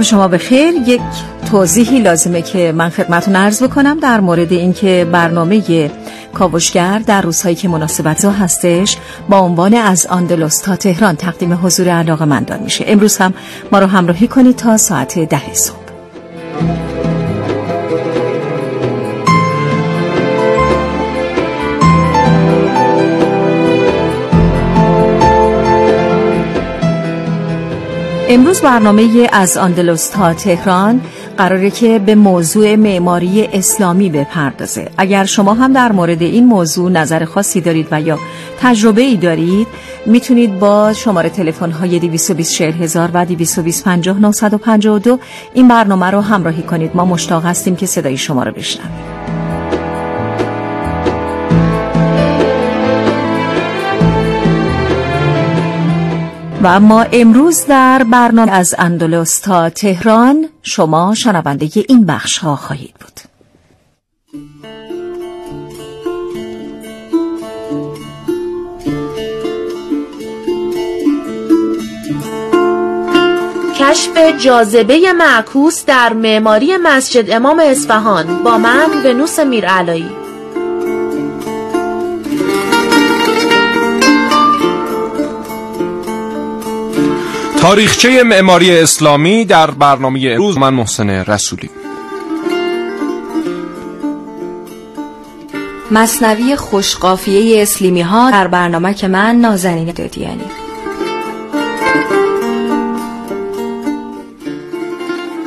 صبح شما بخیر یک توضیحی لازمه که من خدمتون عرض بکنم در مورد اینکه برنامه کاوشگر در روزهایی که مناسبت هستش با عنوان از آندلوس تا تهران تقدیم حضور علاقه مندان میشه. امروز هم ما رو همراهی کنید تا ساعت ده صبح. امروز برنامه از آندلوس تا تهران قراره که به موضوع معماری اسلامی بپردازه. اگر شما هم در مورد این موضوع نظر خاصی دارید و یا تجربه ای دارید می‌تونید با شماره تلفن های 220 هزار و 220 این برنامه رو همراهی کنید. ما مشتاق هستیم که صدای شما رو بشنویم. و اما امروز در برنامه از اندلس تا تهران شما شنونده این بخش ها خواهید بود. کشف جاذبه معکوس در معماری مسجد امام اصفهان با من ونوس میرعلایی. تاریخچه معماری اسلامی در برنامه امروز من محسن رسولی. مصنوی خوشقافیه اسلیمی ها در برنامه که من نازنین دادیانی.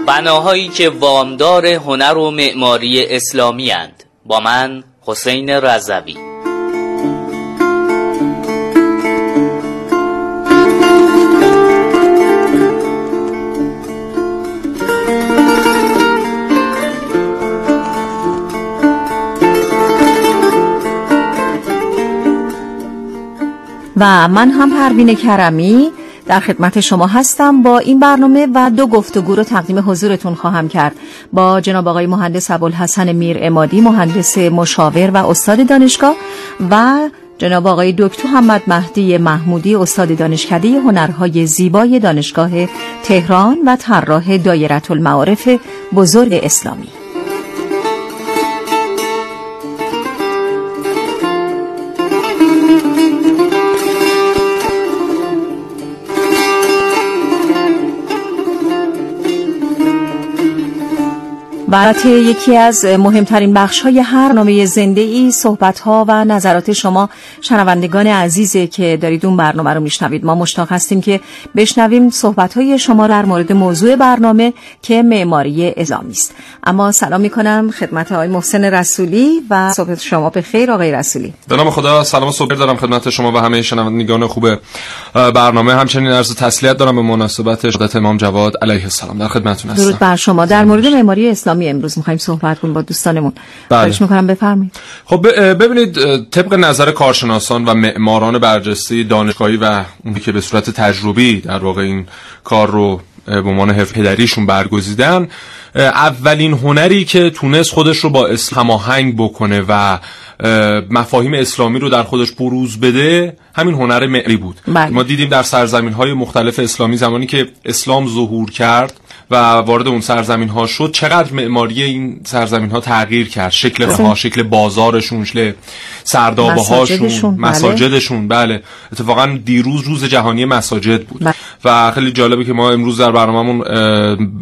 بناهایی که وامدار هنر و معماری اسلامی اند. با من حسین رضوی. من هم پروین کرمی در خدمت شما هستم با این برنامه و دو گفتگو رو تقدیم حضورتون خواهم کرد. با جناب آقای مهندس ابوالحسن میر امادی مهندس مشاور و استاد دانشگاه و جناب آقای دکتر محمد مهدی محمودی استاد دانشکده هنرهای زیبای دانشگاه تهران و طراح دایره المعارف بزرگ اسلامی. برات یکی از مهمترین بخش های هر نامه زنده ای صحبت ها و نظرات شما شنوندگان عزیزه که دارید اون برنامه رو میشنوید. ما مشتاق هستیم که بشنویم صحبت های شما در مورد موضوع برنامه که معماری اسلامی است. اما سلام می‌کنم خدمت آقای محسن رسولی و صحبت شما به خیر آقای رسولی. به نام خدا سلام و صبح دارم خدمت شما و همه شنوندگان خوب برنامه. همچنین عرض تسلیت دارم به مناسبت شهادت امام جواد علیه السلام. در خدمتتون هستم. درود بر شما. در مورد معماری اسلامی امروز می‌خوایم صحبت کنیم با دوستانمون. بله. می‌کنم بفرمایید. خب ببینید طبق نظر کارشناسان و معماران برجسته دانشگاهی و اونی که به صورت تجربی در واقع این کار رو به عنوان حرف پدریشون برگزیدن اولین هنری که تونست خودش رو با اسلام آهنگ بکنه و مفاهیم اسلامی رو در خودش بروز بده همین هنر معری بود بله. ما دیدیم در سرزمین های مختلف اسلامی زمانی که اسلام ظهور کرد و وارد اون سرزمین ها شد چقدر معماری این سرزمین ها تغییر کرد شکل ها بله. شکل بازارشون شکل سردابه هاشون مساجدشون بله. بله اتفاقا دیروز روز جهانی مساجد بود بله. و خیلی جالبه که ما امروز در برنامهمون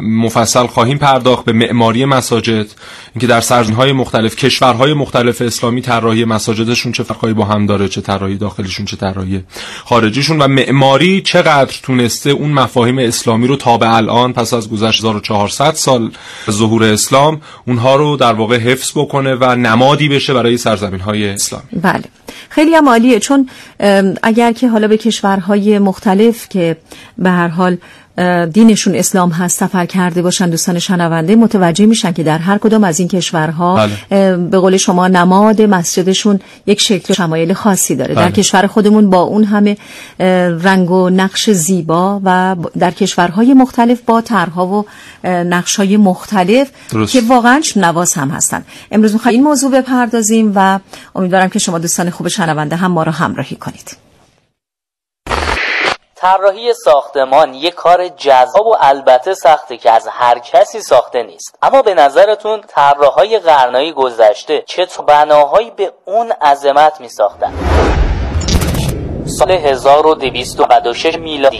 مفصل خواهیم پرداخت به معماری مساجد اینکه در سرزمین های مختلف کشورهای مختلف اسلامی طراحی مساجدشون چه فرقایی با هم داره چه طراحی داخلیشون چه طراحی خارجیشون و معماری چقدر تونسته اون مفاهیم اسلامی رو تا به الان پس از گذشت 1400 سال ظهور اسلام اونها رو در واقع حفظ بکنه و نمادی بشه برای سرزمین های اسلامی. بله. خیلی هم عالیه چون اگر که حالا به کشورهای مختلف که به هر حال دینشون اسلام هست سفر کرده باشن دوستان شنونده متوجه میشن که در هر کدام از این کشورها بله. به قول شما نماد مسجدشون یک شکل شمایل خاصی داره بله. در کشور خودمون با اون همه رنگ و نقش زیبا و در کشورهای مختلف با طرحها و نقشهای مختلف درست. که واقعا نواز هم هستن امروز می‌خوایم این موضوع بپردازیم و امیدوارم که شما دوستان خوب شنونده هم ما رو همراهی کنید طراحی ساختمان یک کار جذاب و البته سخته که از هر کسی ساخته نیست. اما به نظرتون طراحهای قرنهای گذشته چه بناهایی به اون عظمت می ساختن سال 1296 میلادی.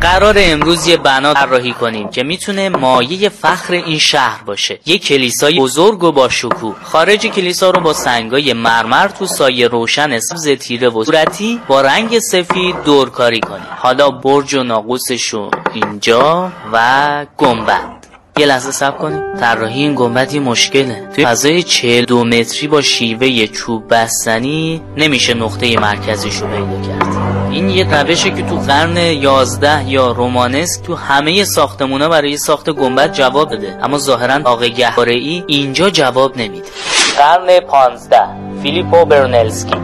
قرار امروز یه بنا طراحی کنیم که می‌تونه مایه فخر این شهر باشه. یه کلیسای بزرگ و با شکوه. خارج کلیسا رو با سنگای مرمر تو سایه روشن سبز تیره و صورتی با رنگ سفید دورکاری کنیم. حالا برج و ناقوسشو اینجا و گنبد. یه لحظه سب کنیم. طراحی این گنبد یه مشکله. توی فضای 42 متری با شیوه چوب بستنی نمیشه نقطه مرکزیشو پیدا کرد. این یه روشه که تو قرن 11 یا رومانسک تو همه ساختمونا برای ساخت گنبد جواب بده. اما ظاهرا آقا گهواره ای اینجا جواب نمیده. قرن 15 فیلیپو برنلسکی.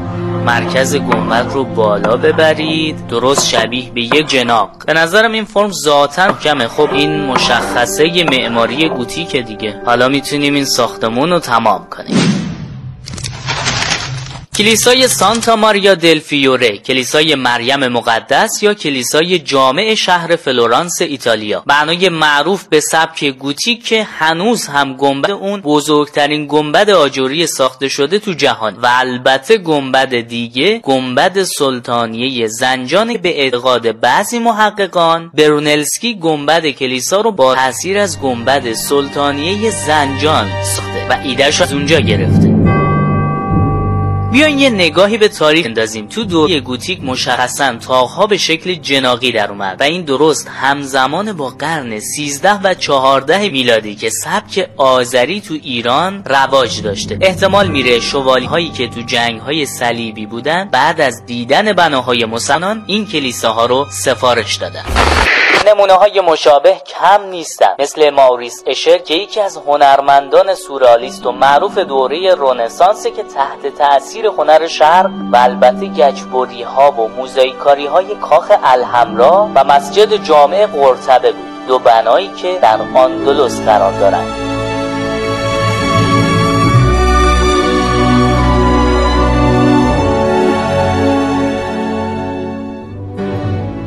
مرکز گنبد رو بالا ببرید. درست شبیه به یک جناق. به نظرم این فرم ذاتا کمه. خب این مشخصه معماری گوتیک دیگه. حالا می‌تونیم این ساختمون رو تمام کنیم. کلیسای سانتا ماریا دل فیوره کلیسای مریم مقدس یا کلیسای جامع شهر فلورانس ایتالیا. بنای معروف به سبک گوتیک که هنوز هم گنبد اون بزرگترین گنبد آجوری ساخته شده تو جهان. و البته گنبد دیگه گنبد سلطانیه زنجان به اعتقاد بعضی محققان برونلسکی گنبد کلیسا رو با تاثیر از گنبد سلطانیه زنجان ساخته و ایدهش از اونجا گرفته. بیاین یه نگاهی به تاریخ اندازیم تو دوره گوتیک مشخصا تاقها به شکل جناقی در اومد و این درست همزمان با قرن 13 و 14 میلادی که سبک آذری تو ایران رواج داشته. احتمال میره شوالی هایی که تو جنگ های صلیبی بودن بعد از دیدن بناهای مسلمان این کلیساها رو سفارش دادن. نمونه های مشابه کم نیستن. مثل ماوریس اشر که یکی از هنرمندان سورالیست و معروف دوره رونسانس که تحت تاثیر هنر شرق و البته گچبری ها و موزاییکاری های کاخ الحمرا و مسجد جامع قرطبه بود. دو بنایی که در آندلس قرار دارند.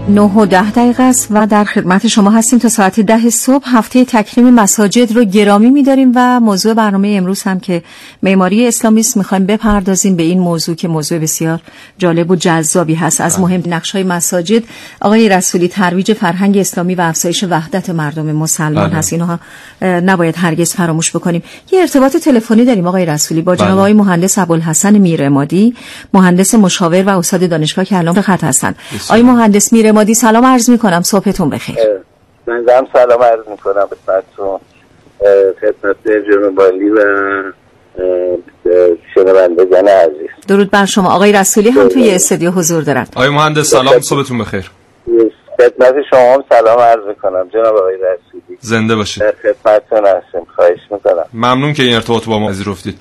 نه و ده دقیقه است و در خدمت شما هستیم تا ساعت ده صبح. هفته تکریم مساجد رو گرامی میداریم و موضوع برنامه امروز هم که معماری اسلامی است می‌خوایم بپردازیم به این موضوع که موضوع بسیار جالب و جذابی هست. از مهم نقش های مساجد آقای رسولی ترویج فرهنگ اسلامی و افزایش وحدت مردم مسلمان بله. هست. اینها نباید هرگز فراموش بکنیم. یه ارتباط تلفنی داریم آقای رسولی با جناب بله. آقای مهندس ابوالحسن میرمادی مهندس مشاور و استاد دانشگاه که الان خط هستن آقای مهندس میرمادی مادی سلام عرض می کنم صبحتون بخیر. من هم سلام عرض می کنم خدمتتون. خدمت جنوبالی و شنوندگان عزیز. درود بر شما. آقای رسولی هم توی استودیو حضور دارن آقای مهندس سلام. صبحتون بخیر. خدمت شما هم سلام عرض کنم جناب آقای رسولی. زنده باشید. خدمتتون هستیم خواهش می‌کنم. ممنون که این ارتباط با ما پذیرفتید.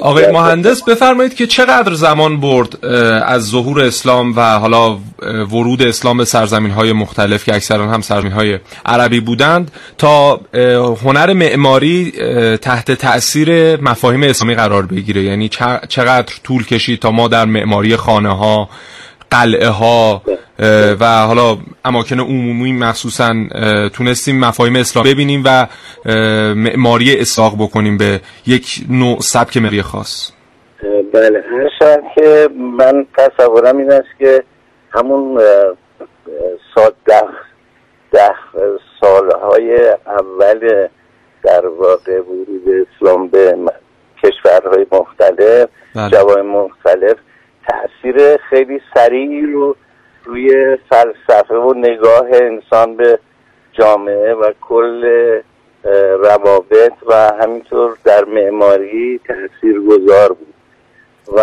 آقای مهندس بفرمایید که چقدر زمان برد از ظهور اسلام و حالا ورود اسلام به سرزمین های مختلف که اکثرا هم سرزمین های عربی بودند تا هنر معماری تحت تأثیر مفاهیم اسلامی قرار بگیره. یعنی چقدر طول کشید تا ما در معماری خانه ها قلعه ها و حالا اماکن عمومی مخصوصا تونستیم مفاهیم اسلام ببینیم و معماری اساق بکنیم به یک نوع سبک معماری خاص. بله. هر که من تصورم این است که همون سال ده, ده سالهای اول در واقع ورود اسلام به کشورهای مختلف بله. جوای مختلف تاثیر خیلی سریعی رو روی فلسفه و نگاه انسان به جامعه و کل روابط و همینطور در معماری تاثیر گذار بود. و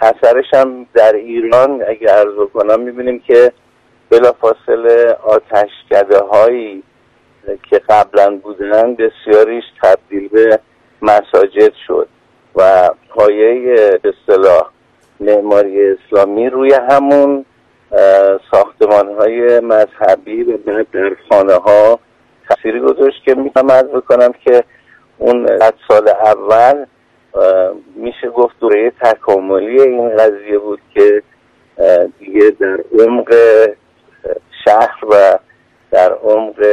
اثرش هم در ایران اگه ارزو کنم می‌بینیم که بلافاصله آتشکده هایی که قبلا بودن بسیاریش تبدیل به مساجد شد و پایه اصطلاح معماری اسلامی روی همون ساختمان های مذهبی و بعد در خانه ها تاثیری گذاشت که می‌تونم از بکنم که اون سال اول میشه گفت دوره تکاملی این قضیه بود که دیگه در عمق شهر و در عمق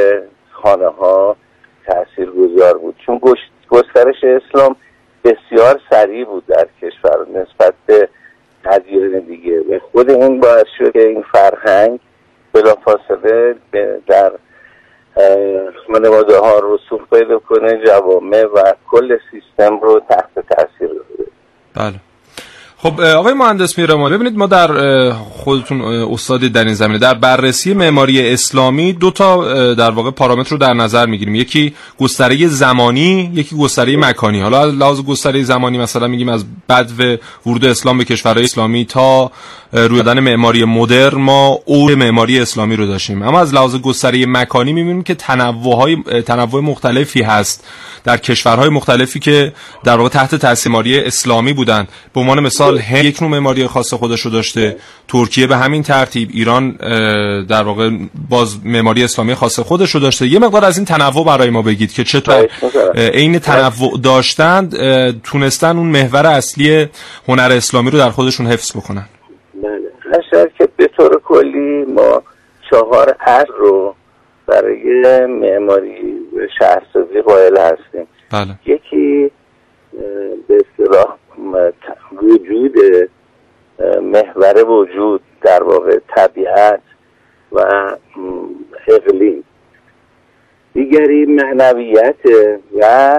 خانه ها تأثیر گذار بود. چون گسترش اسلام بسیار سریع بود در کشور نسبت به ادیان دیگه. و خود این باعث شد که این فرهنگ بلافاصله در خانواده ها رسوخ پیدا کنه جوامع و کل سیستم رو تحت تاثیر بده بله. خب آقای مهندس میرمال ببینید ما در خودتون استادی در این زمینه در بررسی معماری اسلامی دو تا در واقع پارامتر رو در نظر می‌گیریم. یکی گستره زمانی یکی گستره مکانی. حالا لحاظ گستره زمانی مثلا میگیم از بدو ورود اسلام به کشورهای اسلامی تا روی معماری مدرن ما او معماری اسلامی رو داشتیم. اما از لحاظ گستره مکانی می‌بینیم که تنوع تنوع مختلفی هست در کشورهای مختلفی که در واقع تحت تاثیر اسلامی بودند به عنوان مثال هند یک نوع معماری خاص خودش رو داشته. ترکیه به همین ترتیب ایران در واقع باز معماری اسلامی خاص خودش رو داشته. یه مقدار از این تنوع برای ما بگید که چطور عین تنوع داشتند تونستن اون محور اصلی هنر اسلامی رو در خودشون حفظ بکنن. بله که به طور کلی ما چهار اصل رو برای معماری شهرسازی قائل هستیم. بله. یکی به اصطلاح وجود محور وجود در واقع طبیعت و اقلیم دیگری معنویت و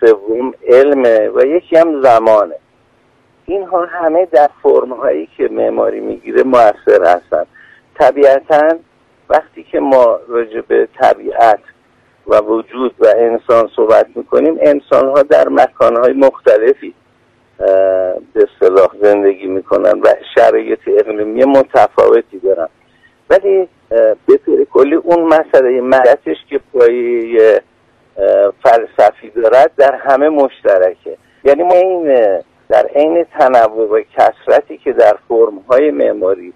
سوم علم و یکی هم زمانه. اینها همه در فرم هایی که معماری می‌گیره موثر هستند. طبیعتا وقتی که ما راجع به طبیعت و وجود و انسان صحبت می‌کنیم انسان ها در مکان های مختلفی به صلاح زندگی می‌کنن و شرایط اقلیمی متفاوتی دارن. ولی به طور کلی اون مسئله مدتش که پایه فلسفی دارد در همه مشترکه. یعنی ما این در عین تنوع و کسرتی که در فرم های معماری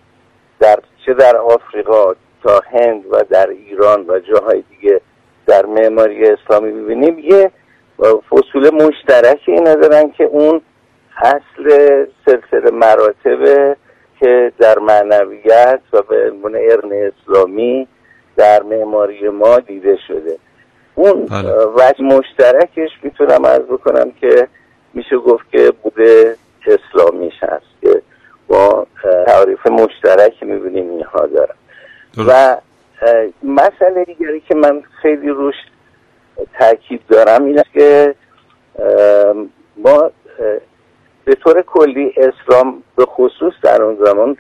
در چه در آفریقا تا هند و در ایران و جاهای دیگه در معماری اسلامی ببینیم یه فصول مشترک اینا دارن که اون اصل سلسله مراتب که در معنویت و به عنوان ارن اسلامی در معماری ما دیده شده. اون بله. وجه مشترکش می‌تونم از بکنم که میشه گفت که بوده اسلامیش هست که با تعریف مشترک می‌بینیم اینها دارن. و مسئله دیگری که من خیلی روش تاکید دارم این است که ما به طور کلی اسلام به خصوص در اون زمان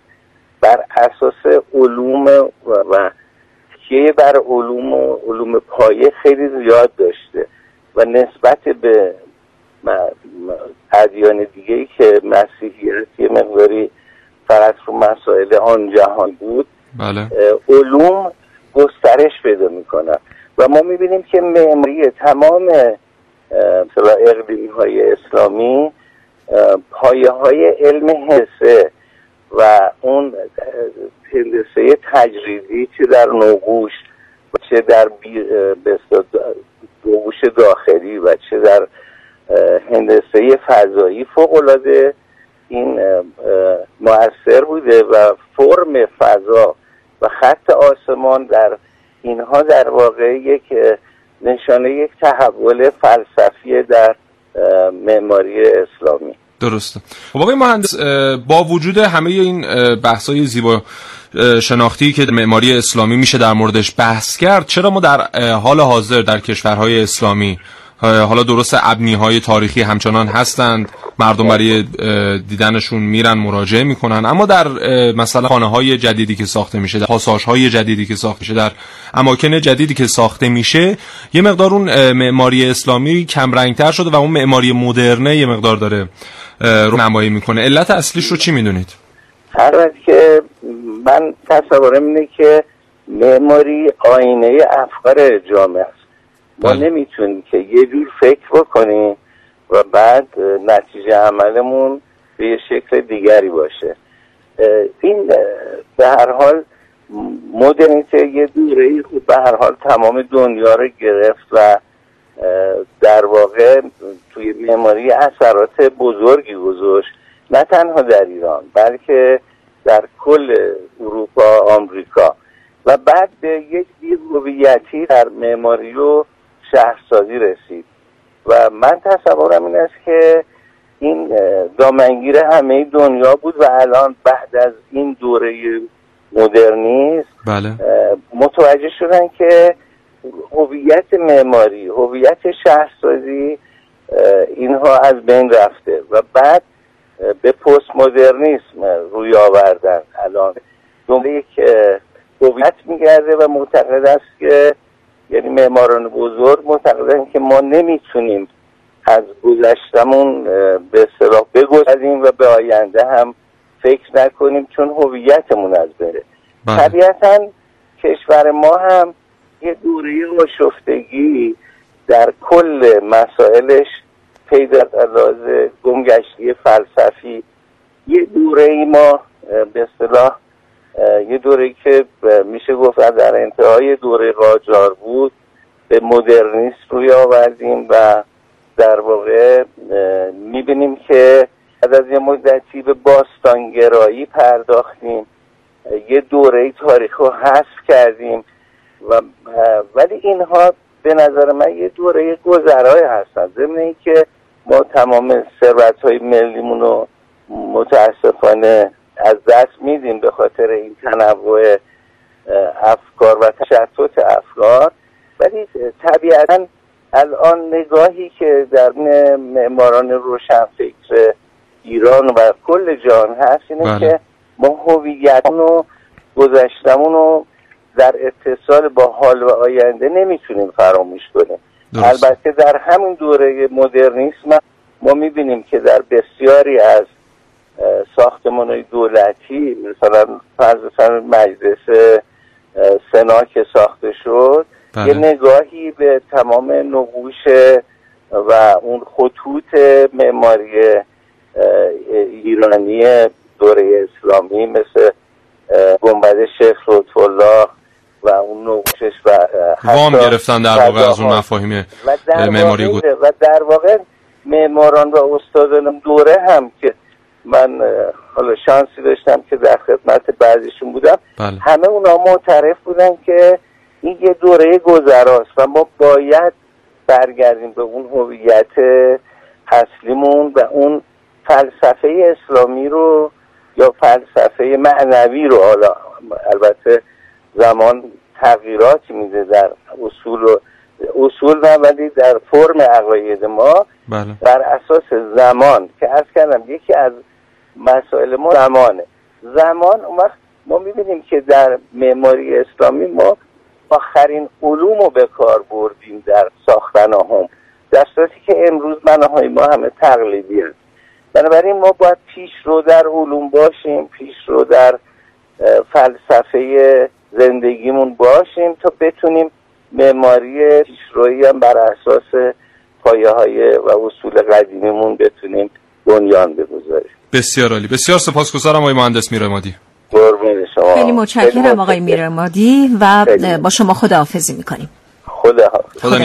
بر اساس علوم و تکیه بر علوم و علوم پایه خیلی زیاد داشته و نسبت به ادیان دیگه ای که مسیحیت یه مقداری فقط رو مسائل آن جهان بود بله. علوم گسترش پیدا می‌کنن و ما می‌بینیم که معماری تمام اقلیمی های اسلامی پایه های علم حسه و اون هندسه تجریدی چه در نقوش و چه در نقوش داخلی و چه در هندسه فضایی فوق العاده این مؤثر بوده و فرم فضا و خط آسمان در اینها در واقع یک نشانه یک تحول فلسفی در معماری اسلامی. درسته. خب آقای مهندس با وجود همه این بحثای زیبا شناختی که معماری اسلامی میشه در موردش بحث کرد چرا ما در حال حاضر در کشورهای اسلامی حالا درست ابنی های تاریخی همچنان هستند. مردم برای دیدنشون میرن مراجعه می‌کنن. اما در مثلا خانه های جدیدی که ساخته میشه در پاساژ های جدیدی که ساخته میشه در اماکن جدیدی که ساخته میشه یه مقدار اون معماری اسلامی کم رنگتر شده و اون معماری مدرنه یه مقدار داره رو نمایی می‌کنه. علت اصلیش رو چی می‌دونید؟ هر که من تصورم اینه که معماری آینه افکار جامعه است. ما بله. نمی‌تونیم که یه جور فکر بکنیم و بعد نتیجه عملمون به یه شکل دیگری باشه. این به هر حال مدرنیته یه دوره خوب به هر حال تمام دنیا رو گرفت و در واقع توی معماری اثرات بزرگی گذاشت. نه تنها در ایران بلکه در کل اروپا آمریکا. و بعد به یک هویتی در معماری و شهرسازی رسید و من تصورم این است که این دامنگیر همه دنیا بود و الان بعد از این دوره مدرنیسم بله. متوجه شدن که هویت معماری هویت شهرسازی اینها از بین رفته و بعد به پست مدرنیسم روی آوردن الان دنبال یک هویت میگرده و معتقد است که یعنی معماران بزرگ معتقدن که ما نمی‌تونیم از گذشتمون به اصطلاح بگذریم و به آینده هم فکر نکنیم چون هویتمون از بره بله. طبیعتا کشور ما هم یه دوره آشفتگی در کل مسائلش پیدا از گمگشتی فلسفی یه دوره ای ما به اصطلاح یه دوره که میشه گفت در انتهای دوره قاجار بود به مدرنیست روی آوردیم و در واقع می‌بینیم که از از یه مدتی به باستانگرایی پرداختیم. یه دوره تاریخ رو حذف کردیم و ولی اینها به نظر من یه دوره گذرای هستن. ضمن که ما تمام ثروت های ملیمون رو متاسفانه از دست میدیم به خاطر این تنوع افکار و تشتت افکار ولی طبیعتا الان نگاهی که در معماران روشنفکر ایران و کل جهان هست اینه بله. که ما هویتمون و گذشتمون رو در اتصال با حال و آینده نمی‌تونیم فراموش کنیم درست. البته در همین دوره مدرنیسم ما می‌بینیم که در بسیاری از ساختمان دولتی مثلا فرض مثلا مجلس سنا که ساخته شد بله. یه نگاهی به تمام نقوش و اون خطوط معماری ایرانی دوره اسلامی مثل گنبد شیخ لطفالله و اون نقوشش و وام گرفتن در واقع از اون. مفاهیم معماری گو- و در واقع معماران و استادان دوره هم که من حالا شانسی داشتم که در خدمت بعضیشون بودم بله. همه اونا معترف بودن که این یه دوره گذراست و ما باید برگردیم به اون هویت اصلیمون و اون فلسفه اسلامی رو یا فلسفه معنوی رو حالا البته زمان تغییراتی میده در اصول و اصول نه ولی در فرم عقاید ما بله. بر اساس زمان که از کردم یکی از مسائل ما زمانه. زمان اون وقت ما می‌بینیم که در معماری اسلامی ما آخرین علوم رو به کار بردیم در ساختن هم در صورتی که امروز مناهای ما همه تقلیدی هست بنابراین ما باید پیش رو در علوم باشیم پیش رو در فلسفه زندگیمون باشیم تا بتونیم معماری پیشرویی هم بر اساس پایه های و اصول قدیمیمون بتونیم بنیان بگذاریم. بسیار عالی. بسیار سپاسگزارم آقای مهندس میرمادی قربون شما. خیلی متشکرم آقای. میرمادی و. با شما خداحافظی می‌کنیم. خدا حافظ. خدا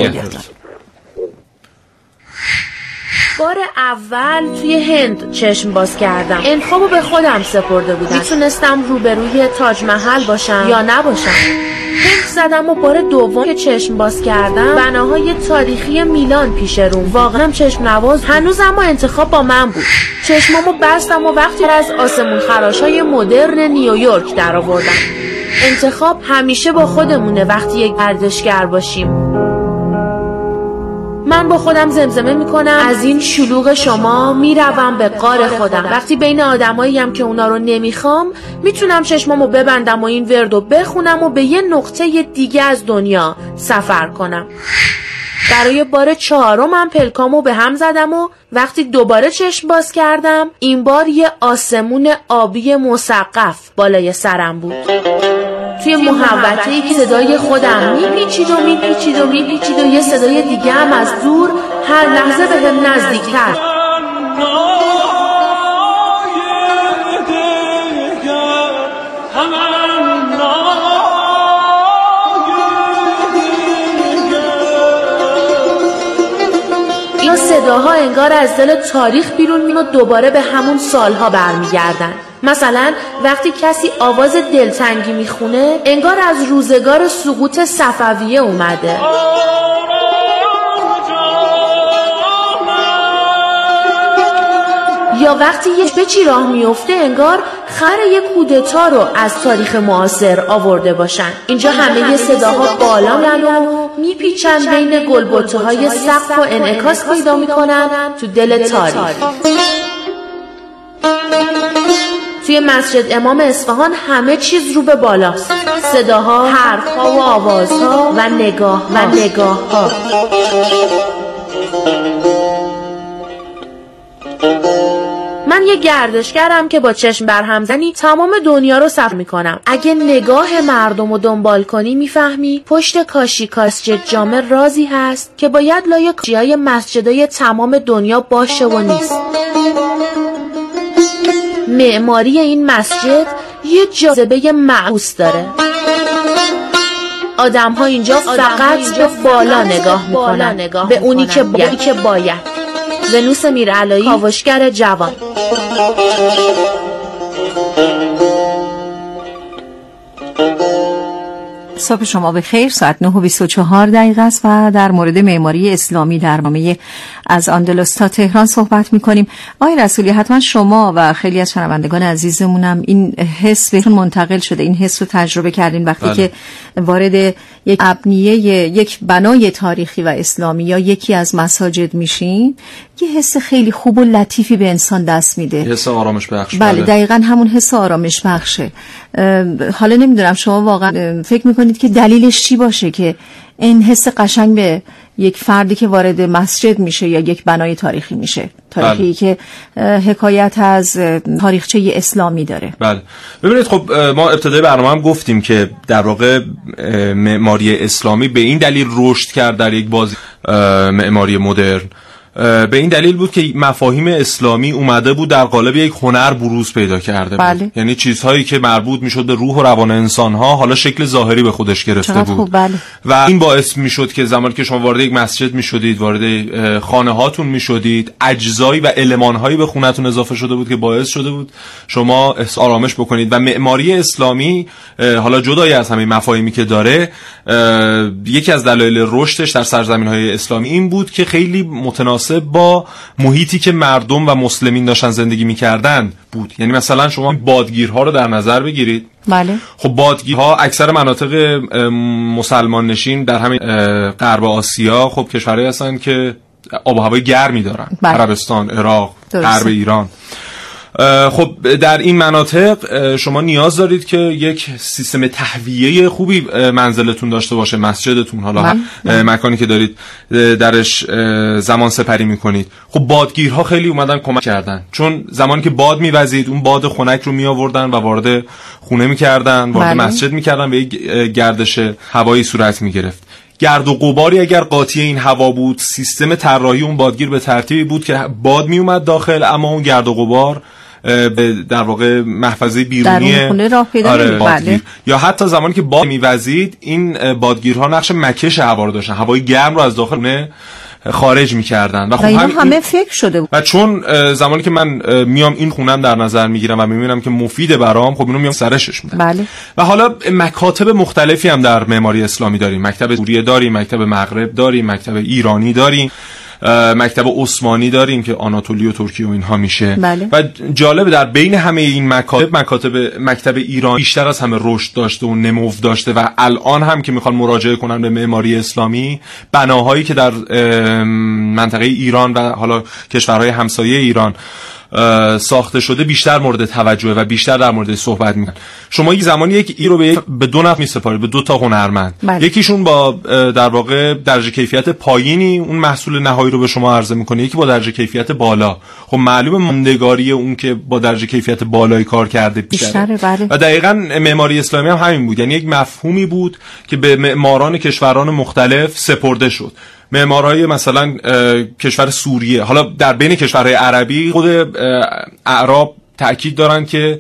بار اول توی هند چشم باز کردم. انتخابو به خودم سپرده بودم. می‌تونستم روبروی تاج محل باشم یا نباشم؟ هند زدم و بار دوم که چشم باز کردم. بناهای تاریخی میلان پیش روم واقعا چشم نواز هنوز اما انتخاب با من بود. چشمامو بستم و وقتی از آسمون خراش های مدرن نیویورک در آوردم انتخاب همیشه با خودمونه وقتی یک گردشگر باشیم. من با خودم زمزمه می‌کنم. از این شلوغ شما می‌روم به قار خودم. وقتی بین آدمایی هم که اونا رو نمی‌خوام می‌تونم چشمامو ببندم و این وردو بخونم و به یه نقطه دیگه از دنیا سفر کنم. برای بار چهارمم پلکامو به هم زدم و وقتی دوباره چشم باز کردم این بار یه آسمون آبی مسقف بالای سرم بود. توی محوطه ای که صدای خودم میپیچید و میپیچید و میپیچید و یه صدای دیگه هم از دور هر لحظه به هم نزدیکتر. صداها انگار از دل تاریخ بیرون میان و دوباره به همون سالها برمیگردن. مثلا وقتی کسی آواز دلتنگی می‌خونه انگار از روزگار سقوط صفویه اومده. یا وقتی یه بچی راه میفته انگار خر یک کودتا رو از تاریخ معاصر آورده باشن. اینجا همه صداها بالا و میپیچن بین گلبوته های سقف و انعکاس پیدا می‌کنن تو دل تاریخ توی مسجد امام اصفهان همه چیز رو به بالاست. صداها، حرفها و آوازها و نگاه و نگاه ها من یه گردشگرم که با چشم برهمزنی تمام دنیا رو سفر می‌کنم. اگه نگاه مردم رو دنبال کنی می‌فهمی پشت کاشی کاسجد جامع رازی هست که باید لای کاشیهای مسجدای تمام دنیا باشه و نیست. معماری این مسجد یه جاذبه معوس داره. آدم ها اینجا فقط به بالا نگاه می‌کنن. به اونی که باید. ونوس میرعلایی کاوشگر جوان. Thank you. صبح شما به خیر ساعت 9 و 24 دقیقه است و در مورد معماری اسلامی در نامه از آندلس تا تهران صحبت می کنیم آقای رسولی حتما شما و خیلی از شنوندگان عزیزمونم این حس بهتون منتقل شده این حس رو تجربه کردین وقتی بله. که وارد یک ابنیه یک بنای تاریخی و اسلامی یا یکی از مساجد میشین یه حس خیلی خوب و لطیفی به انسان دست میده. حس آرامش بخش. بله, بله. دقیقا همون حس آرامش بخشه. حالا نمی‌دونم شما واقعا فکر می‌کنید که دلیلش چی باشه که این حس قشنگ به یک فردی که وارد مسجد میشه یا یک بنای تاریخی میشه؟ تاریخی بله. که حکایت از تاریخچه اسلامی داره. بله. ببینید خب ما ابتدای برنامه هم گفتیم که در واقع معماری اسلامی به این دلیل رشد کرد در یک بازی معماری مدرن. به این دلیل بود که مفاهیم اسلامی اومده بود در قالب یک هنر بروز پیدا کرده بله. بود یعنی چیزهایی که مربوط می‌شد به روح و روان انسان ها حالا شکل ظاهری به خودش گرفته بود بله. و این باعث می‌شد که زمانی که شما وارد یک مسجد می‌شدید وارد خانه هاتون می‌شدید اجزایی و المانهایی به خونتون اضافه شده بود که باعث شده بود شما آرامش بکنید و معماری اسلامی حالا جدای از همین مفاهیمی که داره یکی از دلایل رشدش در سرزمین های اسلامی این بود که خیلی متناسب با محیطی که مردم و مسلمین داشتن زندگی می‌کردن بود. یعنی مثلا شما بادگیرها رو در نظر بگیرید. بله. خب بادگیرها اکثر مناطق مسلمان نشین در همین غرب آسیا خب کشورهایی هستن که آب و هوای گرمی دارن. بله. عربستان عراق غرب ایران. خب در این مناطق شما نیاز دارید که یک سیستم تهویه خوبی منزلتون داشته باشه مسجدتون حالا مکانی که دارید درش زمان سپری می‌کنید. خب بادگیرها خیلی اومدن کمک کردن. چون زمانی که باد میوزید اون باد خنک رو می آوردن و وارد خونه می‌کردن وارد بله. مسجد می‌کردن به یک گردش هوایی صورت می‌گرفت. گرد و قباری اگر قاطی این هوا بود سیستم طراحی اون بادگیر به ترتیبی بود که باد میومد داخل اما اون گرد و غبار به در واقع محفظه بیرونی خونه راه پیدا آره بله. یا حتی زمانی که باد میوزید این بادگیرها نقش مکش هوا رو داشتن. هوای گرم رو از داخل خارج می‌کردن. و خب هم همه فکر شده بود. و چون زمانی که من میام این خونم در نظر می‌گیرم و می‌بینم که مفید برام خب اینو میام سرشش میدم. بله. و حالا مکاتب مختلفی هم در معماری اسلامی داریم. مکتب سوریه داریم مکتب مغرب داریم مکتب ایرانی داریم. مکتب عثمانی داریم که آناتولی و ترکیه و اینها میشه بله. و جالب در بین همه این مکاتب مکاتب مکتب ایران بیشتر از همه رشد داشته و نمو داشته و الان هم که می‌خوان مراجعه کنن به معماری اسلامی بناهایی که در منطقه ایران و حالا کشورهای همسایه ایران ساخته شده بیشتر مورد توجهه و بیشتر در مورد صحبت می‌کنن. شما یک زمانی یک ای رو به, به دو نفر میسپارید به دو تا هنرمند. بله. یکیشون با در واقع درجه کیفیت پایینی اون محصول نهایی رو به شما عرضه می‌کنه یکی با درجه کیفیت بالا. خب معلومه ماندگاری اون که با درجه کیفیت بالایی کار کرده بیشتره بله. و دقیقا معماری اسلامی هم همین بود. یعنی یک مفهومی بود که به معماران کشوران مختلف سپرده شد. معمارای مثلا کشور سوریه. حالا در بین کشورهای عربی خود اعراب تاکید دارن که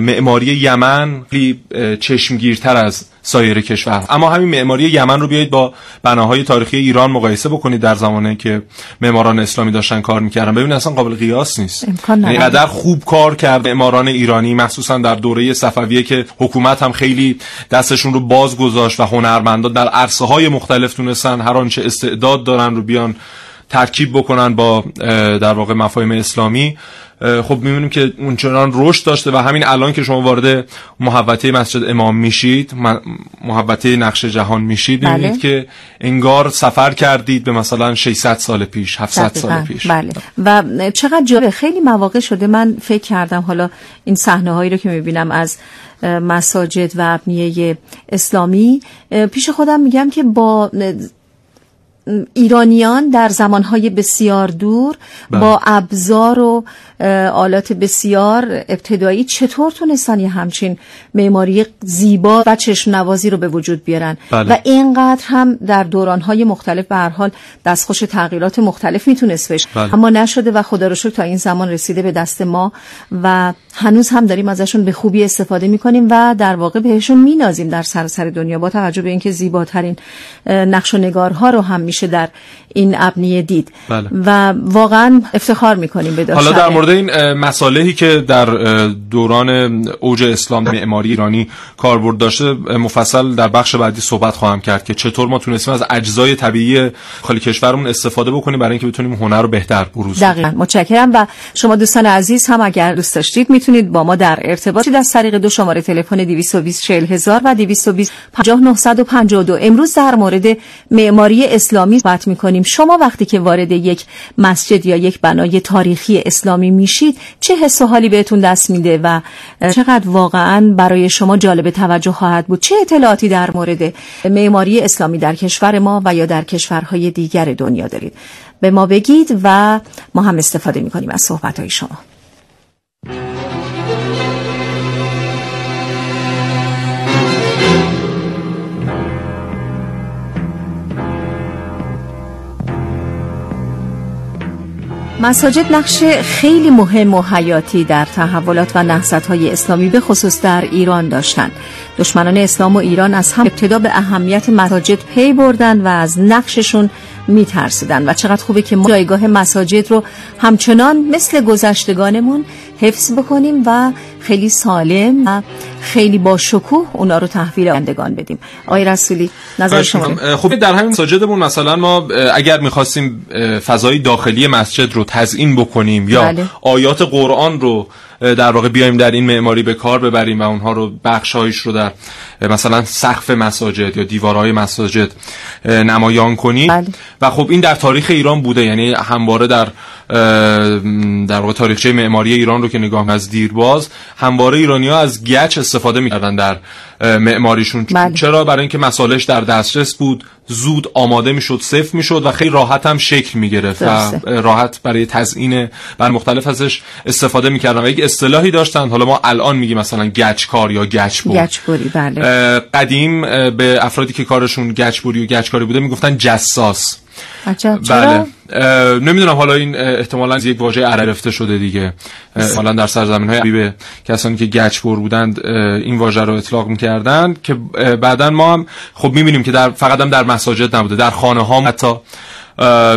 معماری یمن خیلی چشمگیرتر از سایر کشور. اما همین معماری یمن رو بیایید با بناهای تاریخی ایران مقایسه بکنید در زمانه که معماران اسلامی داشتن کار می‌کردن. ببینید اصلا قابل قیاس نیست. یعنی قدر خوب کار کرد معماران ایرانی مخصوصا در دوره صفویه که حکومت هم خیلی دستشون رو باز گذاشت و هنرمندان در عرصه های مختلف تونستن هر آنچه استعداد دارن رو بیان ترکیب بکنن با در واقع مفاهیم اسلامی. خب می‌بینیم که اونچنان رشد داشته و همین الان که شما وارد محوطه مسجد امام میشید محوطه نقش جهان میشید بله. می‌بینید که انگار سفر کردید به مثلا 600 سال پیش 700 سال پیش. بله. و چقدر جالب خیلی مواقع شده من فکر کردم حالا این صحنه هایی رو که می‌بینم از مساجد و ابنیه اسلامی پیش خودم میگم که با ایرانیان در زمانهای بسیار دور بله. با ابزار و آلات بسیار ابتدایی چطور تونستن یه همچین معماری زیبا و چشم نوازی رو به وجود بیارن بله. و اینقدر هم در دورانهای مختلف به هر حال دستخوش تغییرات مختلف می‌تونست بشه بله. اما نشده و خدا رو شکر تا این زمان رسیده به دست ما و هنوز هم داریم ازشون به خوبی استفاده می‌کنیم و در واقع بهشون مینازیم در سراسر دنیا با توجه به اینکه زیباترین نقش و نگارها رو هم میشه در این ابنیه دید. بله. و واقعا افتخار می‌کنیم به حالا در مورد این مسالهی که در دوران اوج اسلام معماری ایرانی کاربرد داشته مفصل در بخش بعدی صحبت خواهم کرد که چطور ما تونستیم از اجزای طبیعی خالی کشورمون استفاده بکنیم برای اینکه بتونیم هنر رو بهتر بروز دقیقاً. متشکرم. و شما دوستان عزیز هم اگر دوست داشتید می‌تونید با ما در ارتباط از طریق دو شماره تلفن 220 هزار و 220 50952 امروز در مورد معماری اسلامی صحبت می‌کنیم. شما وقتی که وارد یک مسجد یا یک بنای تاریخی اسلامی میشید چه حس و حالی بهتون دست میده و چقدر واقعا برای شما جالب توجه خواهد بود؟ چه اطلاعاتی در مورد معماری اسلامی در کشور ما و یا در کشورهای دیگر دنیا دارید؟ به ما بگید و ما هم استفاده می‌کنیم از صحبت های شما. مساجد نقش خیلی مهم و حیاتی در تحولات و نهضت های اسلامی به خصوص در ایران داشتند. دشمنان اسلام و ایران از هم ابتدا به اهمیت مساجد پی بردن و از نقششون میترسیدن و چقدر خوبه که ما جایگاه مساجد رو همچنان مثل گذشتگانمون حفظ بکنیم و خیلی سالم و خیلی با شکوه اونا رو تحویل آیندگان بدیم. آقای رسولی نظر شما؟ خب در همین مساجدمون مثلا ما اگر می‌خواستیم فضای داخلی مسجد رو تزیین بکنیم یا بله. آیات قرآن رو در واقع بیایم در این معماری به کار ببریم و اونها رو بخشایش رو در مثلا سقف مساجد یا دیوارهای مساجد نمایان کنیم بله. و خب این در تاریخ ایران بوده یعنی همواره در در واقع تاریخچه معماری ایران رو که نگاه از دیرباز همواره ایرانی ها از گچ استفاده می‌کردن در معماریشون. بله. چرا؟ برای اینکه مسالش در دسترس بود زود آماده می‌شد صف می‌شد و خیلی راحت هم شکل می‌گرفت و راحت برای تزیین بر مختلف ازش استفاده می‌کردن و یک اصطلاحی داشتن. حالا ما الان میگیم مثلا گچکار یا گچبور گچبوری بله. قدیم به افرادی که کارشون گچبوری و گچکاری بوده می‌گفتن جساس. بله. نمی‌دونم حالا این احتمالا یک واژه عرفته شده دیگه. حالا در سرزمین های به کسانی که گچبر بودند این واژه رو اطلاق می‌کردن که بعدا ما هم خب می‌بینیم که در فقط هم در مساجد نبوده در خانه ها حتی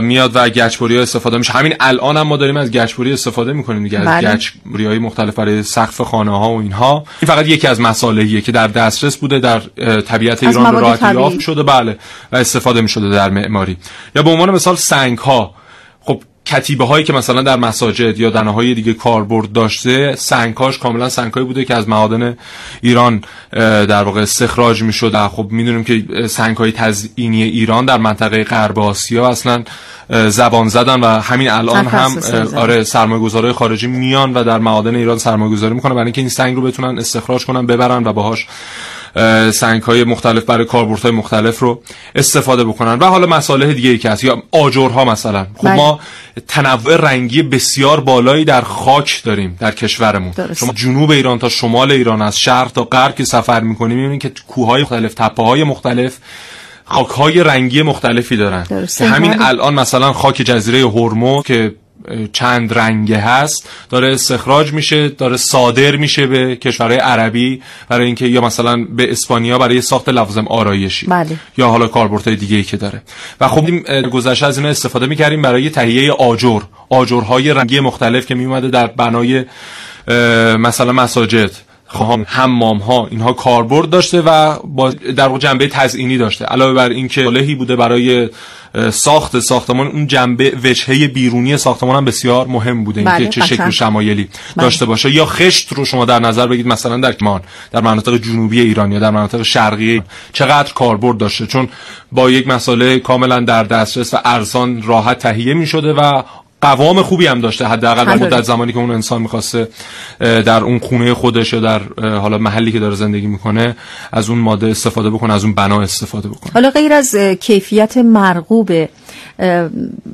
میاد و گچبری ها استفاده میشه. همین الان هم ما داریم از گچبری استفاده می‌کنیم دیگه بله. از گچبری های مختلف برای سقف خانه ها و اینها. این فقط یکی از مسائلیه که در دسترس بوده در طبیعت ایران راحت یافت شده. بله. و استفاده می‌شده در معماری. یا به عنوان مثال سنگ ها کتیبه هایی که مثلا در مساجد یا دنه های دیگه کاربرد داشته سنگاش کاملا سنگهایی بوده که از معادن ایران در واقع استخراج می شد خب می‌دونیم که سنگ های تزئینی ایران در منطقه غرب آسیا اصلا زبان زدن و همین الان هم آره سرمایه‌گذارای خارجی میان و در معادن ایران سرمایه گذاری می‌کنن برای اینکه این سنگ رو بتونن استخراج کنن ببرن و باهاش سنگ های مختلف برای کاربرد های مختلف رو استفاده بکنن. و حالا مساله دیگه ای که هست یا آجرها مثلا. خب بله. ما تنوع رنگی بسیار بالایی در خاک داریم در کشورمون. شما جنوب ایران تا شمال ایران از شرق تا غرب که سفر می‌کنیم می‌بینید که کوههای مختلف تپه های مختلف خاک های رنگی مختلفی دارن. که همین الان مثلا خاک جزیره هرمو که چند رنگه هست داره استخراج میشه داره صادر میشه به کشورهای عربی برای اینکه یا مثلا به اسپانیا برای ساخت لوازم آرایشی بله. یا حالا کاربردهای دیگه ای که داره و خب گذشته از اینا استفاده می‌کردیم برای تهیه آجر آجرهای رنگی مختلف که میومده در بنای مثلا مساجد خواهم حمام ها اینها کاربرد داشته و با در واقع جنبه تزئینی داشته. علاوه بر اینکه لهی بوده برای ساخت ساختمان اون جنبه وجهه بیرونی ساختمان هم بسیار مهم بوده. بله، اینکه چه شکل و شمایلی بله. داشته باشه. یا خشت رو شما در نظر بگید مثلا در کمان در مناطق جنوبی ایران یا در مناطق شرقی چقدر کاربرد داشته؟ چون با یک مساله کاملا در دسترس و ارزان راحت تهیه می شده و قوام خوبی هم داشته حداقل در. مدت زمانی که اون انسان می‌خواسته در اون خونه خودش یا در حالا محلی که داره زندگی می‌کنه از اون ماده استفاده بکنه از اون بنا استفاده بکنه حالا غیر از کیفیت مرغوب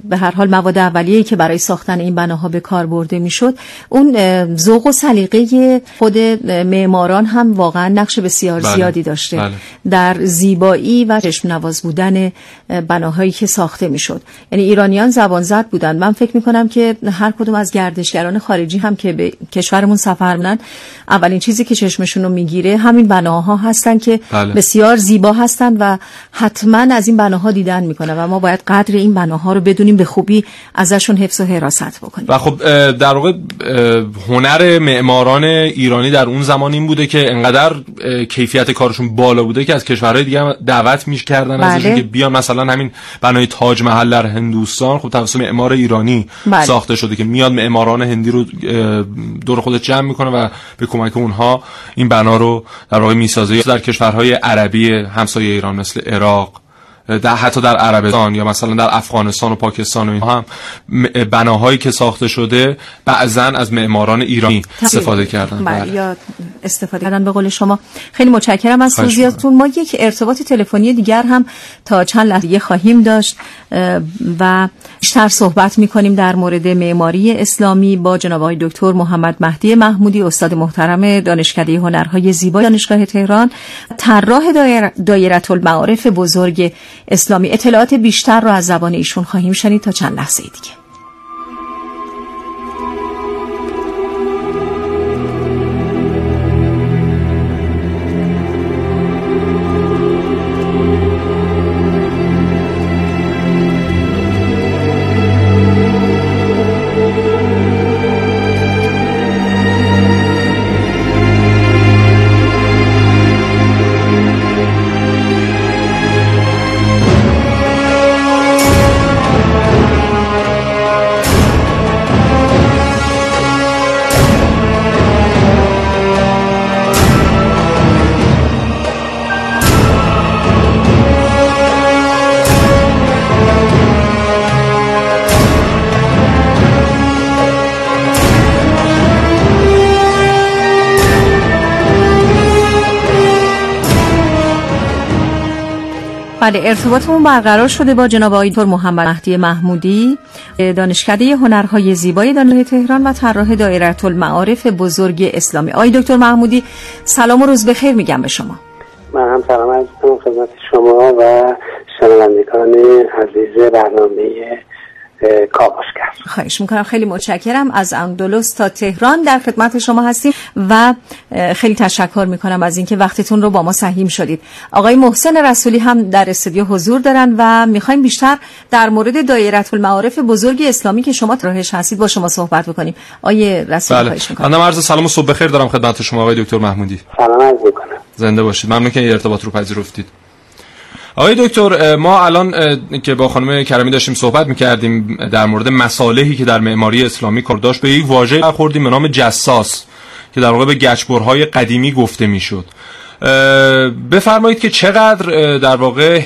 به هر حال مواد اولیه‌ای که برای ساختن این بناها به کار برده می‌شد اون ذوق و سلیقه خود معماران هم واقعا نقش بسیار بله، زیادی داشته بله. در زیبایی و چشم نواز بودن اه، بناهایی که ساخته می‌شد یعنی ایرانیان زبان زد بودن من فکر می‌کنم که هر کدوم از گردشگران خارجی هم که به کشورمون سفر می‌کنن اولین چیزی که چشمشون رو می‌گیره همین بناها هستن که بله. بسیار زیبا هستن و حتما از این بناها دیدن می‌کنه و ما باید قدر این بناها رو بدونیم به خوبی ازشون حفظ و حراست بکنیم و خب در واقع هنر معماران ایرانی در اون زمان این بوده که انقدر کیفیت کارشون بالا بوده که از کشورهای دیگه دعوت می‌کردن بله. ازشون که بیان مثلا همین بنای تاج محل در هندوستان خب توسط معمار ایرانی بله. ساخته شده که میاد معماران هندی رو دور خودش جمع می‌کنه و به کمک اونها این بنا رو در واقع می‌سازه در کشورهای عربی همسایه ایران مثل عراق در حتی در عربستان یا مثلا در افغانستان و پاکستان و اینها هم بناهایی که ساخته شده بعضا از معماران ایرانی استفاده کردن. بله بله. یا استفاده کردن به قول شما. خیلی متشکرم از توضیحاتتون ما یک ارتباط تلفنی دیگر هم تا چند لحظه خواهیم داشت. و بیشتر صحبت می‌کنیم در مورد معماری اسلامی با جناب آقای دکتر محمد مهدی محمودی استاد محترم دانشکده هنرهای زیبا دانشگاه تهران طراح دایر دایره المعارف بزرگ اسلامی. اطلاعات بیشتر رو از زبان ایشون خواهیم شنید تا چند لحظه دیگه. بله ارتباطمون برقرار شده با جناب آقای دکتر محمد مهدی محمودی دانشکده هنرهای زیبای دانشگاه تهران و طراح دایره المعارف بزرگ اسلامی. آقای دکتر محمودی سلام و روز بخیر میگم به شما. من هم سلام عرض خدمت شما و شنوندگان عزیز برنامه کاوشگر خواهش می‌کنم. خیلی متشکرم از اندلس تا تهران در خدمت شما هستیم و خیلی تشکر می‌کنم از اینکه وقتتون رو با ما سهیم شدید. آقای محسن رسولی هم در استودیو حضور دارن و می‌خوایم بیشتر در مورد دایره المعارف بزرگ اسلامی که شما راهش هستید با شما صحبت بکنیم. آقای رسولی بله. خواهش می‌کنم. من عرض سلام و صبح بخیر دارم خدمت شما آقای دکتر محمودی. سلام عرض می‌کنم زنده باشید. ممنون که این ارتباط رو پذیرفتید. آقای دکتر ما الان که با خانم کرمی داشتیم صحبت می‌کردیم در مورد مصالحی که در معماری اسلامی کار به یک واژه برخوردیم به نام جساس که در واقع به گچبرهای قدیمی گفته می‌شد. بفرمایید که چقدر در واقع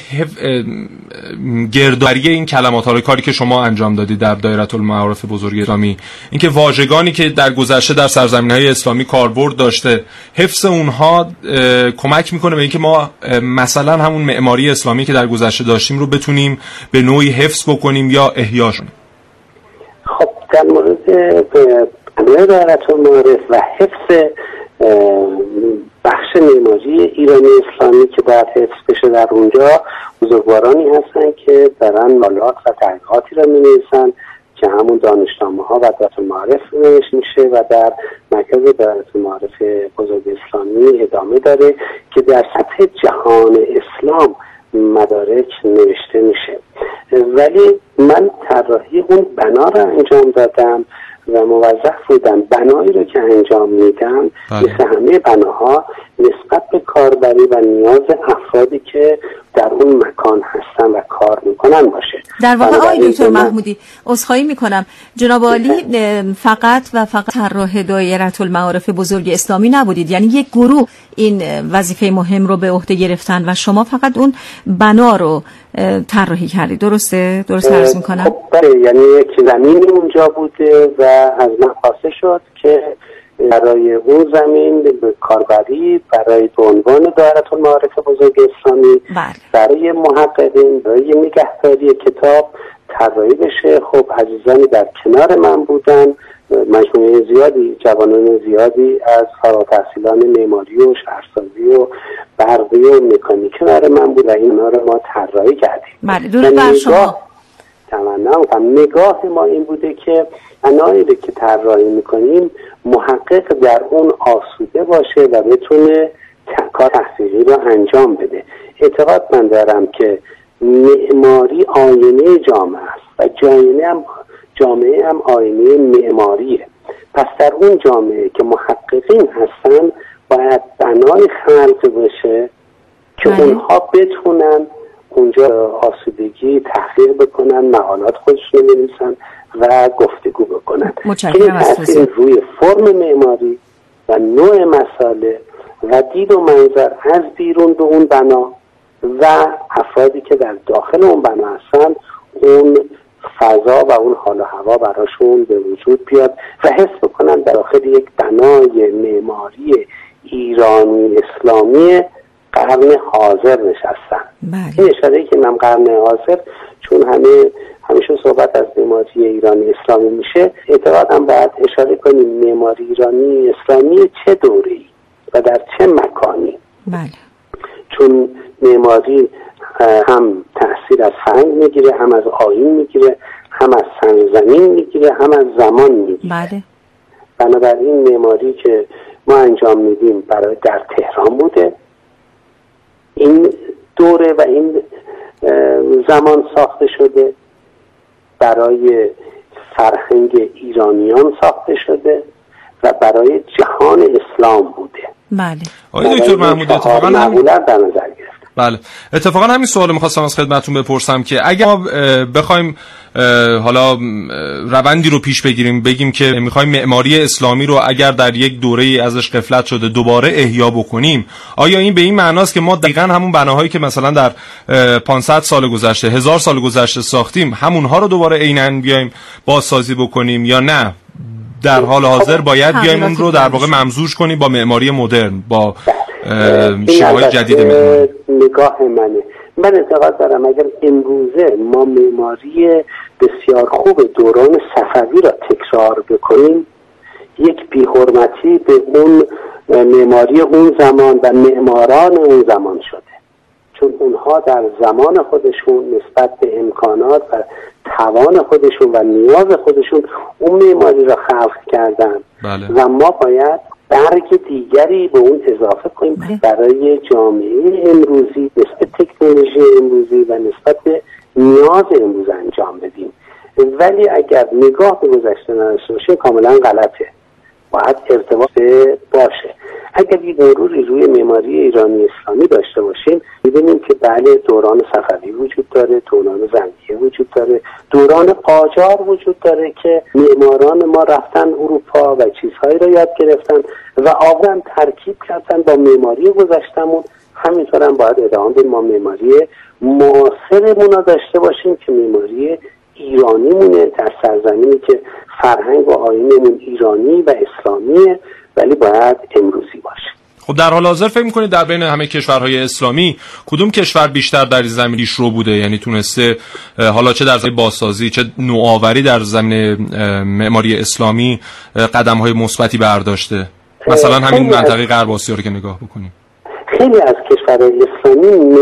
گردآوری این کلمات ها کاری که شما انجام دادید در دایره المعارف بزرگ اسلامی. اینکه واژگانی که در گذشته در سرزمین های اسلامی کاربرد داشته حفظ اونها کمک می‌کنه به اینکه ما مثلا همون معماری اسلامی که در گذشته داشتیم رو بتونیم به نوعی حفظ بکنیم یا احیاش کنیم خب در مورد دایره المعارف و حفظ بخش معماری ایرانی اسلامی که باید حفظ بشه در اونجا بزرگوارانی هستن که دارن مالات و تحقیقاتی را می که همون دانشنامه ها و دارت المعارف میشه و در مرکز دارت المعارف بزرگ اسلامی ادامه داره که در سطح جهان اسلام مدارک نوشته میشه. ولی من طراحی اون بنا رو انجام دادم و موظف بودم بنایی رو که انجام میدم بله. مثل همه بناها نسبت به کاربری و نیاز افرادی که در اون مکان هستن و کار می‌کنن باشه. در واقع آقای دکتر محمودی عذرخواهی می‌کنم. جناب عالی فقط و فقط طراح دایره المعارف بزرگ اسلامی نبودید. یعنی یک گروه این وظیفه مهم رو به عهده گرفتن و شما فقط اون بنا رو طراحی کردید. درسته؟ درست عرض می‌کنم؟ خب بله. یعنی یک زمین اونجا بوده و از من خواسته شد که برای اون زمین کاربری برای به عنوان دایره المعارف بزرگ اسلامی. بله. برای محققین برای نگهداری کتاب طراحی بشه. خب عزیزانی در کنار من بودن. مجموعه زیادی جوانان زیادی از فارغ تحصیلان معماری و شهرسازی و برقی و مکانیک کنار من بود و اینا رو ما طراحی کردیم. بله درود بر شما. نگاه ما این بوده که انایی که طراحی می‌کنیم محقق در اون آسوده باشه و بتونه کار تحصیلی رو انجام بده اعتقاد من دارم که معماری آینه جامعه است و جامعه هم جامعه هم آینه معماریه پس در اون جامعه که محققین هستن باید بنای خلق بشه که بله. اونها بتونن اونجا آسودگی تحقیق بکنن مقالات خودشون بنویسن و گفتگو بکنن. این تاثیر روی فرم معماری و نوع مساله و دید و منظر از بیرون به اون بنا و افرادی که در داخل اون بنا هستن اون فضا و اون حال و هوا براشون به وجود بیاد و حس بکنن در داخل یک بنای معماری ایرانی اسلامی قرن حاضر نشستن. بله. این اشاره که من قرن حاضر چون همه همیشه صحبت از معماری ایرانی اسلامی میشه. اعتقادم باید اشاره کنیم معماری ایرانی اسلامی چه دوری و در چه مکانی. بله. چون معماری هم تاثیر از فرهنگ می‌گیره هم از آین می‌گیره هم از سرزمین می‌گیره هم از زمان می‌گیره. بله. بنابراین معماری که ما انجام میدیم برای در تهران بوده. این دوره و این زمان ساخته شده. برای فرهنگ ایرانیان ساخته شده و برای جهان اسلام بوده. بله. آقای دکتر محمود اتفاقا در نظر بله. اتفاقا همین سوال می‌خواستم از خدمتون بپرسم که اگر ما بخوایم حالا روندی رو پیش بگیریم بگیم که می‌خوایم معماری اسلامی رو اگر در یک دوره ازش قفلت شده دوباره احیا بکنیم آیا این به این معناست که ما دقیقا همون بناهایی که مثلا در 500 سال گذشته هزار سال گذشته ساختیم همونها رو دوباره عینا بیایم بازسازی بکنیم یا نه؟ در حال حاضر باید بیایم اون رو در واقع ممزوج کنیم با معماری مدرن با شیوه جدید نگاه منه. من اعتقاد دارم اگر امروزه ما معماری بسیار خوب دوران صفوی را تکرار بکنیم یک بیحرمتی به اون معماری اون زمان و معماران اون زمان شده. چون اونها در زمان خودشون نسبت به امکانات و توان خودشون و نیاز خودشون اون معماری را خلق کردن. بله. و ما باید برگ دیگری به اون اضافه کنیم. بله. برای جامعه امروزی نسبت تکنولوژی امروزی و نسبت به نیاز امروز انجام بدیم. ولی اگر نگاه به گذشته نداشته باشیم کاملا غلطه. باید ارتباط باشه اگر یک مروری روی معماری ایرانی اسلامی داشته باشیم می‌بینیم که بله دوران صفوی وجود داره دوران زنگیه وجود داره دوران قاجار وجود داره که معماران ما رفتن اروپا و چیزهایی را یاد گرفتن و آورن ترکیب کردن با معماری گذشتمون همینطور هم باید ادامه بدیم ما معماری معاصرمون را داشته باشیم که معماری ایرانی مونه در سرزمینی که فرهنگ و آینمون ایرانی و اسلامیه ولی باید امروزی باشه. خب در حال حاضر فکر می‌کنید در بین همه کشورهای اسلامی کدوم کشور بیشتر در زمین رو بوده؟ یعنی تونسته حالا چه در زمین بازسازی چه نوآوری در زمین معماری اسلامی قدم های مثبتی برداشته؟ مثلا همین منطقه غرب آسیا رو که نگاه بکنیم. خیلی از کشورهای اسلامی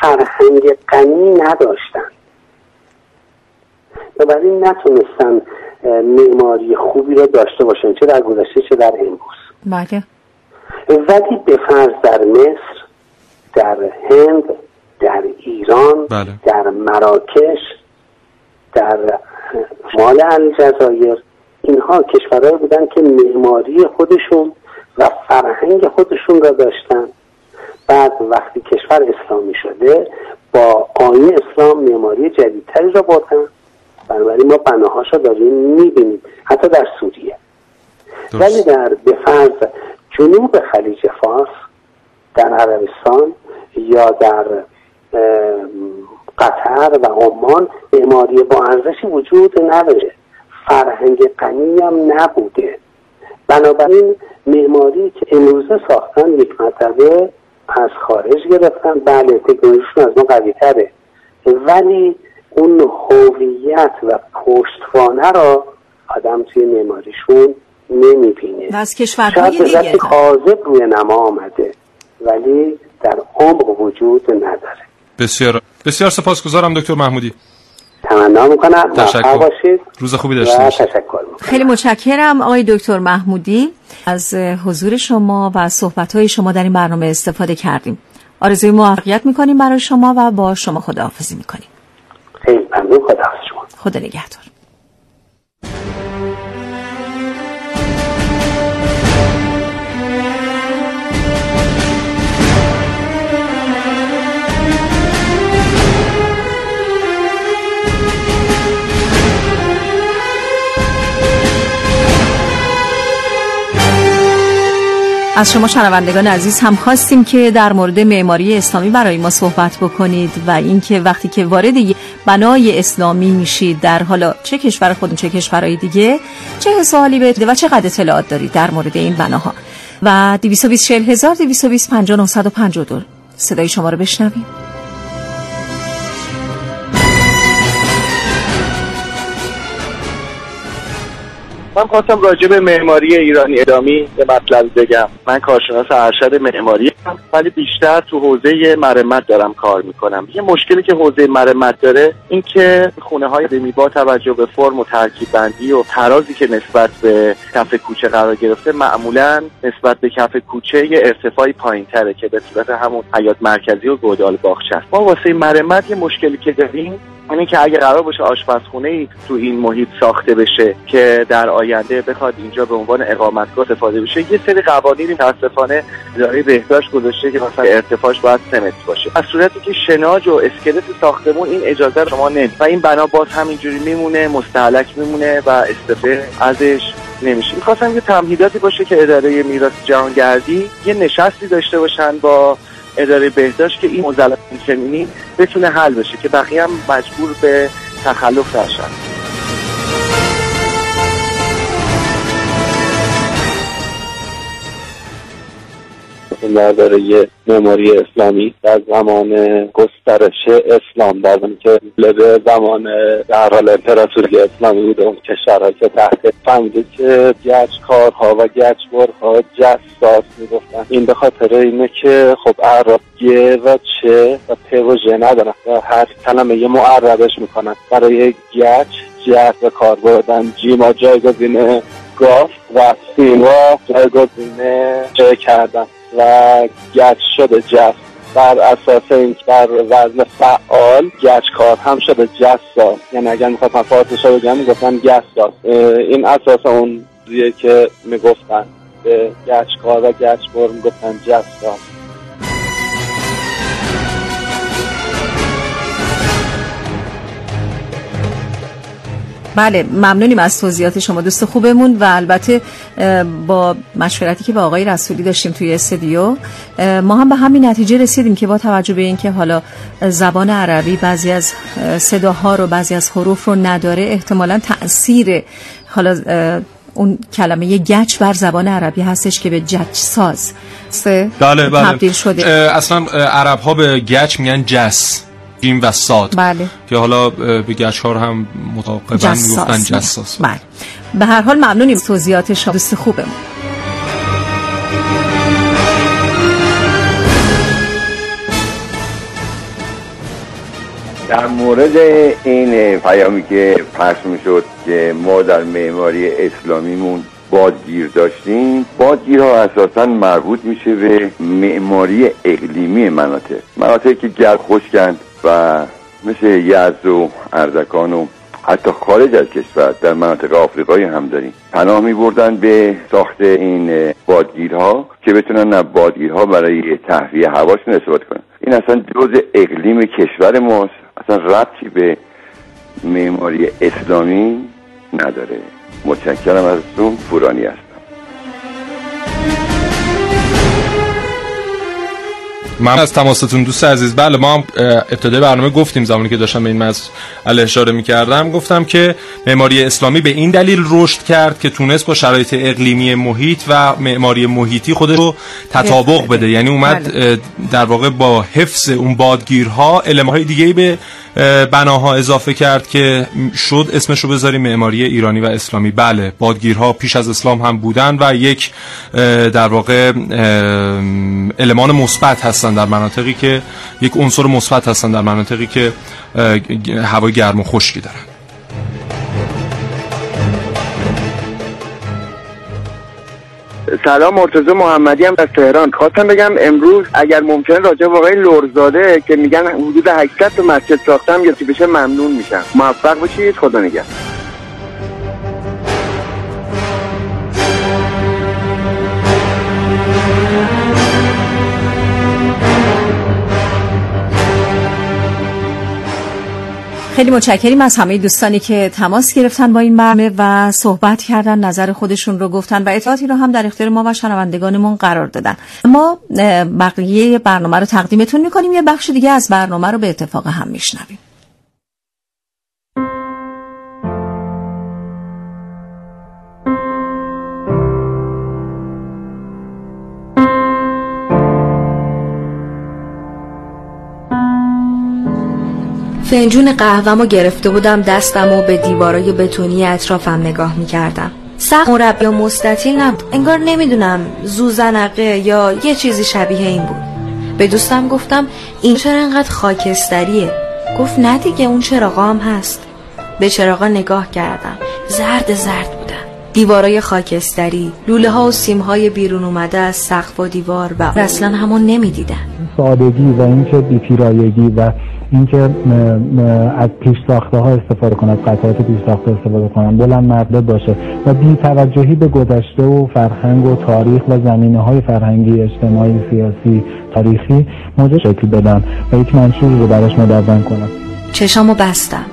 فرهنگ غنی نداشتن. بنابراین نتونستن معماری خوبی رو داشته باشن چه در گذشته چه در امروز. بله. ولی به فرض در مصر در هند در ایران بله. در مراکش در مال الجزایر اینها کشورهایی بودن که معماری خودشون و فرهنگ خودشون را داشتن. بعد وقتی کشور اسلامی شده با آین اسلام معماری جدیدتری را بردن. بنابراین ما بناهاش را داریم می‌بینیم حتی در سوریه. ولی در به فرض جنوب خلیج فارس در عربستان یا در قطر و عمان معماری با ارزشی وجود نداره. فرهنگ غنی هم نبوده. بنابراین معماری که امروزه ساختن یک مرتبه از خارج گرفتن بله تکنولوژیشون از ما قوی تره ولی اون هویت و پشتوانه را آدم توی معماریشون نمی‌بینه. و از کشورهای دیگه کاذب روی نما آمده ولی در عمق وجود نداره. بسیار بسیار سپاسگزارم دکتر محمودی. تمنا می‌کنم. تشکر. باشید روز خوبی داشته باشید. خیلی متشکرم آقای دکتر محمودی. از حضور شما و صحبت شما در این برنامه استفاده کردیم. آرزوی موفقیت می‌کنیم برای شما و با شما خداحافظی می‌کنیم. خیلی ممنون خدا شما. خدا نگهدار. از شما شنوندگان عزیز هم خواستیم که در مورد معماری اسلامی برای ما صحبت بکنید و اینکه وقتی که وارد بنای اسلامی میشید در حالا چه کشور خودتون چه کشورهای دیگه چه حسالی بده و چقدر اطلاعات دارید در مورد این بناها؟ و 220 هزار 220 5952 صدای شما رو بشنویم. من خواستم راجع به معماری ایرانی ادامی به مطلب بگم. من کارشناس ارشد معماری هم ولی بیشتر تو حوزه مرمت دارم کار می‌کنم. یه مشکلی که حوزه مرمت داره این که خونه های دمی با توجه به فرم و ترکیب بندی و ترازی که نسبت به کف کوچه قرار گرفته معمولا نسبت به کف کوچه یه ارتفاعی پایین تره که به صورت همون حیات مرکزی و گودال باغچه ما واسه مرمت یه مشکلی که داریم اینه که اگه قرار باشه آشپزخونه ای تو این محیط ساخته بشه که در آینده بخواد اینجا به عنوان اقامتگاه استفاده بشه یه سری قوانینی متاسفانه اداره بهداشت گذاشته که مثلا ارتفاعش باید سمت باشه. از صورتی که شناج و اسکلت ساختمون این اجازه رو شما نمی و این بنا باز همینجوری میمونه مستحلک میمونه و استفاده ازش نمیشه. می‌خواستم یه تمهیداتی باشه که اداره میراث جهانگردی یه نشستی داشته باشن با اداره بهداشت که این مزلات چنینی بتونه حل بشه که بقیه هم مجبور به تخلف نشن. درباره معماری اسلامی در زمان گسترش اسلام در که به زمان در حال امپراتوری اسلامی بوده اون کشورها که تحت فهمیده که گچکارها و گچبرها جساس می‌گفتن. این به خاطر اینه که خب عرب گه و چه و پ و ژ ندارن و هر کلمه یه معربش می‌کنن. برای گچ جس به کار بردن. جیما جایگزین گاف و سیما جایگزین چه کردن. و گچ شده جس بر اساس این بر وزن فعال گچ کار هم شده جساس یعنی اگر می‌خواستن فارسش رو بگم می‌گفتن جساس این اساس اون که می‌گفتن. به گچ کار و بر می‌گفتن جساس بله ممنونیم از توضیحات شما دوست خوبمون. و البته با مشورتی که با آقای رسولی داشتیم توی استودیو ما هم به همین نتیجه رسیدیم که با توجه به اینکه حالا زبان عربی بعضی از صداها رو بعضی از حروف رو نداره احتمالا تاثیر حالا اون کلمه گچ بر زبان عربی هستش که به جچ ساز بله بله. تبدیل شده. اصلا عرب ها به گچ میگن جس. جیم و ساد. بله. که حالا به گچار هم متعاقبا می‌گفتن جساس. بله. به هر حال ممنونیم. توضیحات شما. دوست خوبمون. در مورد این پیامی که پخش می‌شد که ما در معماری اسلامیمون بادگیر داشتیم بادگیرها اساسا مربوط میشه به معماری اقلیمی مناطق. مناطقی که گرد خشکند و مثل یزد و اردکان و حتی خارج از کشور در مناطق آفریقایی هم داریم. پناه می بردن به ساخت این بادگیرها که بتونن بادگیرها برای تهویه هواشون استفاده کنن. این اصلا جز اقلیم کشور ماست. اصلا ربطی به معماری اسلامی نداره. متشکرم ازتون فورانی هستم. من از تماستون دوست عزیز بله ما هم ابتدای برنامه گفتیم زمانی که داشتم به این مسئله اشاره می‌کردم گفتم که معماری اسلامی به این دلیل رشد کرد که تونست با شرایط اقلیمی محیط و معماری محیطی خودش رو تطابق بده. یعنی اومد بله. در واقع با حفظ اون بادگیرها های دیگه به بناها اضافه کرد که شد اسمش رو بذاریم معماری ایرانی و اسلامی. بله بادگیرها پیش از اسلام هم بودن و یک در واقع المان مثبت هستن. در مناطقی که یک عنصر مثبت هستن در مناطقی که هوای گرم و خشکی دارن. سلام مرتضی محمدی هم از تهران. خواستم بگم امروز اگر ممکن راجع به آقای لورزاده که میگن حدود 800 تا مسجد ساختم یا بشه ممنون میشم. موفق باشید خدا نگهدار. خیلی متشکریم از همه دوستانی که تماس گرفتن با این برنامه و صحبت کردن نظر خودشون رو گفتن و اطلاعاتی رو هم در اختیار ما و شنوندگانمون قرار دادن. ما بقیه برنامه رو تقدیمتون می‌کنیم. یه بخش دیگه از برنامه رو به اتفاق هم میشنویم. فنجون قهوهمو گرفته بودم دستم و به دیوارای بتونی اطرافم نگاه می‌کردم. سخت مربی یا مستطیل نبود. انگار نمی‌دونم زوزنقه یا یه چیزی شبیه این بود. به دوستم گفتم این چرا انقدر خاکستریه؟ گفت نه دیگه اون چراغا هم هست. به چراغا نگاه کردم. زرد زرد بودن. دیوارای خاکستری لوله ها و سیم های بیرون اومده از سقف و دیوار و اصلا همون نمی‌دیدن. سادگی و اینکه بیپیرایگی و اینکه از پیش ساخته ها استفاده کنه از قطعات پیش ساخته استفاده کنن بلند مرده باشه و بی توجهی به گذشته و فرهنگ و تاریخ و زمینه های فرهنگی اجتماعی سیاسی تاریخی موجه شکل بدن و یک منشور رو براش مدون کنم. چشامو بستم.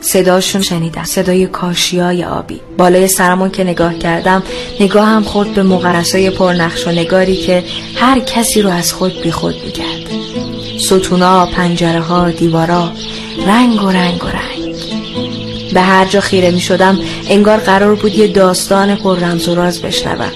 صداشون شنیدم. صدای کاشیای آبی. بالای سرمون که نگاه کردم نگاه هم خورد به مقرسای پرنقش و نگاری که هر کسی رو از خود بی خود می‌کرد. ستونا پنجره ها دیوارا رنگ و رنگ و رنگ. به هر جا خیره می شدم انگار قرار بود یه داستان پر رمز و راز بشنوم.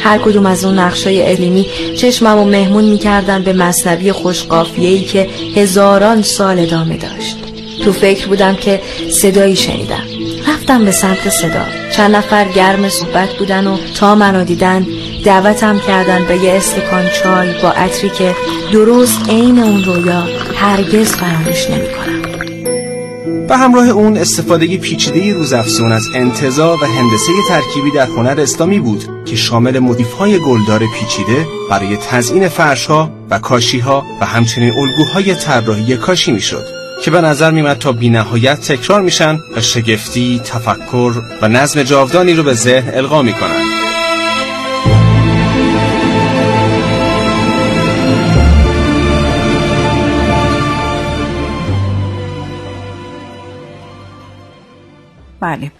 هر کدوم از اون نقشای علمی چشمم و مهمون می‌کردن به مصنبی خوشقافیهی که هزاران سال ادامه داشت. تو فکر بودم که صدایی شنیدم. رفتم به سمت صدا. چند نفر گرم صحبت بودن و تا منو دیدن دعوتم کردن به یه استکان چای با عطری که درست عین اون رویا هرگز فراموش کنم به همراه اون استفاده پیچیده روزافزون از انتظار و هندسه ترکیبی در هنر اسلامی بود که شامل های گلدار پیچیده برای تزیین فرشها و کاشیها و همچنین الگوهای طراحی کاشی می‌شد که به نظر میمد تا بینهایت تکرار میشن و شگفتی، تفکر و نظم جاودانی رو به ذهن القا می‌کنن بله.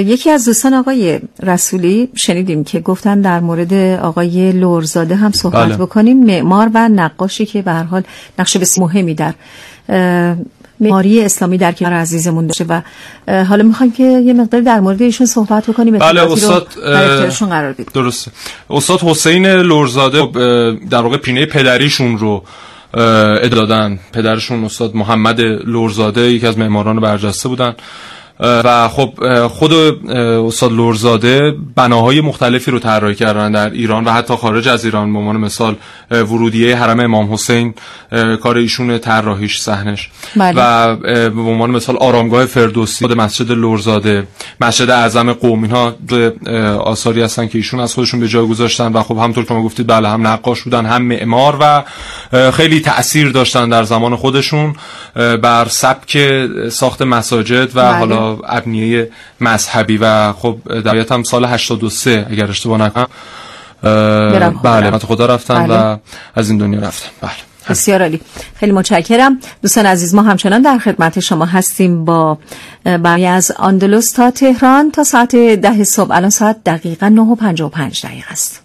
یکی از دوستان آقای رسولی شنیدیم که گفتن در مورد آقای لورزاده هم صحبت بله. بکنیم. معمار و نقاشی که به هر حال نقش بسیار مهمی در معماری اسلامی در کنار عزیزمون داشته و حالا می‌خوایم که یه مقدار در مورد ایشون صحبت بکنیم. بله استاد قرار درسته. استاد حسین لورزاده در واقع پینه پدریشون رو ادادن پدرشون استاد محمد لورزاده یکی از معماران برجسته بودن. و خب خود استاد لورزاده بناهای مختلفی رو طراحی کردن در ایران و حتی خارج از ایران به عنوان مثال ورودیه حرم امام حسین کار ایشون طراحیش صحنش بله. و به عنوان مثال آرامگاه فردوسی خود مسجد لورزاده مسجد اعظم قوم اینها آثاری هستن که ایشون از خودشون به جای گذاشتن و خب همطور که ما گفتید بله هم نقاش بودن هم معمار و خیلی تاثیر داشتن در زمان خودشون بر سبک ساخت مساجد و بله. حالا ابنیه مذهبی و خب در هم سال 83 اگر اشتباه نکنم بله خدا رفتم بله. و از این دنیا رفتم بله. بسیار عالی. خیلی متشکرم. دوستان عزیز ما همچنان در خدمت شما هستیم با برای از آندلوس تا تهران تا ساعت ده صبح. الان ساعت دقیقا 9 و 55 دقیقه است.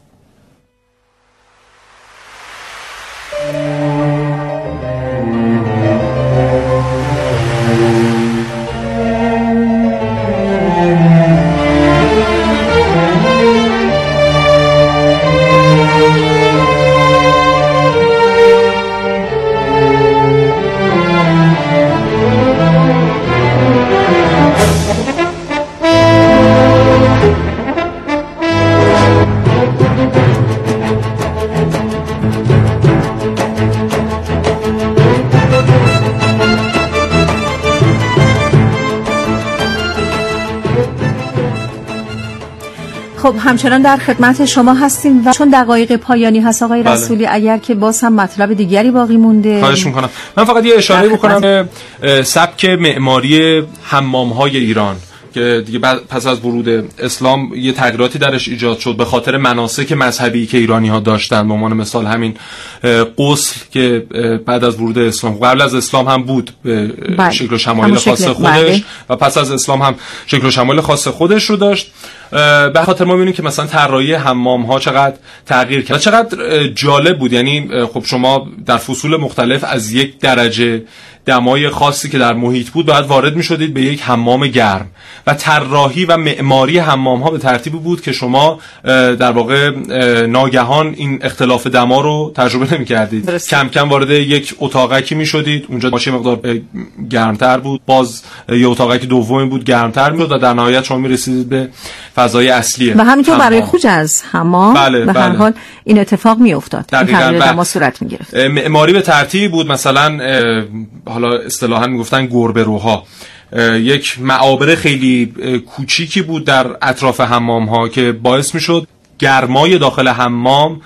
همچنان در خدمت شما هستیم و چون دقایق پایانی هست آقای بله. رسولی اگر که باز هم مطلب دیگری باقی مونده. خواهش می‌کنم. من فقط یه اشاره بکنم سبک معماری حمام های ایران. که دیگه پس از ورود اسلام یه تغییراتی درش ایجاد شد به خاطر مناسک مذهبی که ایرانی ها داشتن. به عنوان مثال همین قسل که بعد از ورود اسلام. قبل از اسلام هم بود به بله. شکل و شمایل خاص خودش بله. و پس از اسلام هم شکل و شمایل خاص خودش رو داشت. به خاطر ما می‌بینیم که مثلا طراحی حمام ها چقدر تغییر کرد. چقدر جالب بود. یعنی خب شما در فصول مختلف از یک درجه دمای خاصی که در محیط بود باید وارد می شدید به یک حمام گرم. و طراحی و معماری حمام ها به ترتیبی بود که شما در واقع ناگهان این اختلاف دما رو تجربه نمی کردید کم کم وارد یک اتاقکی می شدید اونجا ماشین مقدار گرمتر بود. باز یه اتاقکی دومی بود گرمتر می و در نهایت شما می رسیدید به فضای اصلیه و همینطور برای خوج از حمام بله، به هر بله. حال این اتفاق می افتاد این تغییر دما بله. صورت می گرفت معماری به ترتیبی بود. مثلا حالا اصطلاحا می‌گفتن گربه روها. یک معابر خیلی کوچیکی بود در اطراف حمام ها که باعث می‌شد گرمای داخل حمام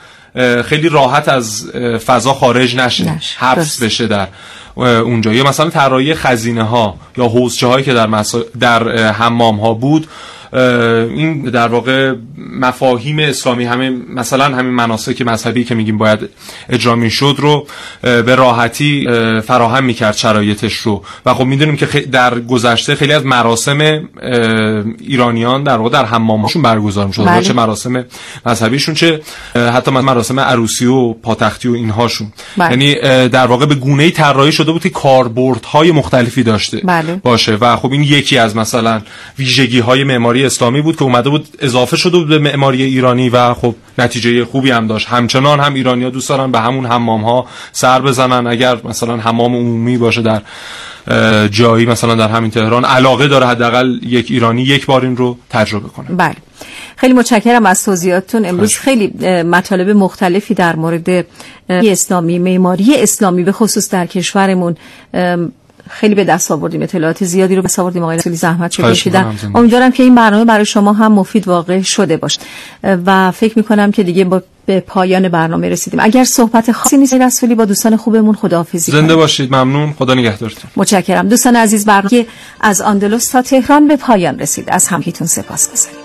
خیلی راحت از فضا خارج نشه حبس بشه در اونجا. یا مثلا طراحی خزینه ها یا حوزچه هایی که در, در حمام ها بود این در واقع مفاهیم اسلامی همه مثلا همین مناسک مذهبی که میگیم باید اجرا می‌شد رو به راحتی فراهم می‌کرد شرایطش رو و خب می‌دونیم که در گذشته خیلی از مراسم ایرانیان در واقع در حمامشون برگزار می‌شد بله. چه مراسم مذهبیشون چه حتی مراسم عروسی و پاتختی و اینهاشون بله. یعنی در واقع به گونه ای طراحی شده بود که کاربردهای مختلفی داشته بله. باشه و خب این یکی از مثلا ویژگی های معماری اسلامی بود که اومده بود اضافه شده بود به معماری ایرانی و خب نتیجه خوبی هم داشت. همچنان هم ایرانیا دوست دارن به همون حمام ها سر بزنن. اگر مثلا حمام عمومی باشه در جایی مثلا در همین تهران علاقه داره حداقل یک ایرانی یک بار این رو تجربه کنه. بله. خیلی متشکرم از توضیحاتتون. امروز خیلی مطالب مختلفی در مورد اسلامی معماری اسلامی به خصوص در کشورمون خیلی به دست آوردیم اطلاعات زیادی رو به دست آوردیم آقای رسولی زحمت چه کشیدن. امیدوارم که این برنامه برای شما هم مفید واقع شده باشه. و فکر می‌کنم که دیگه با به پایان برنامه رسیدیم. اگر صحبت خاصی نیست رسولی با دوستان خوبمون خداحافظی زنده باشید. ممنون. خدا نگهدارتون. متشکرم. دوستان عزیز برنامه از آندلس تا تهران به پایان رسید. از همکیتون سپاسگزاریم.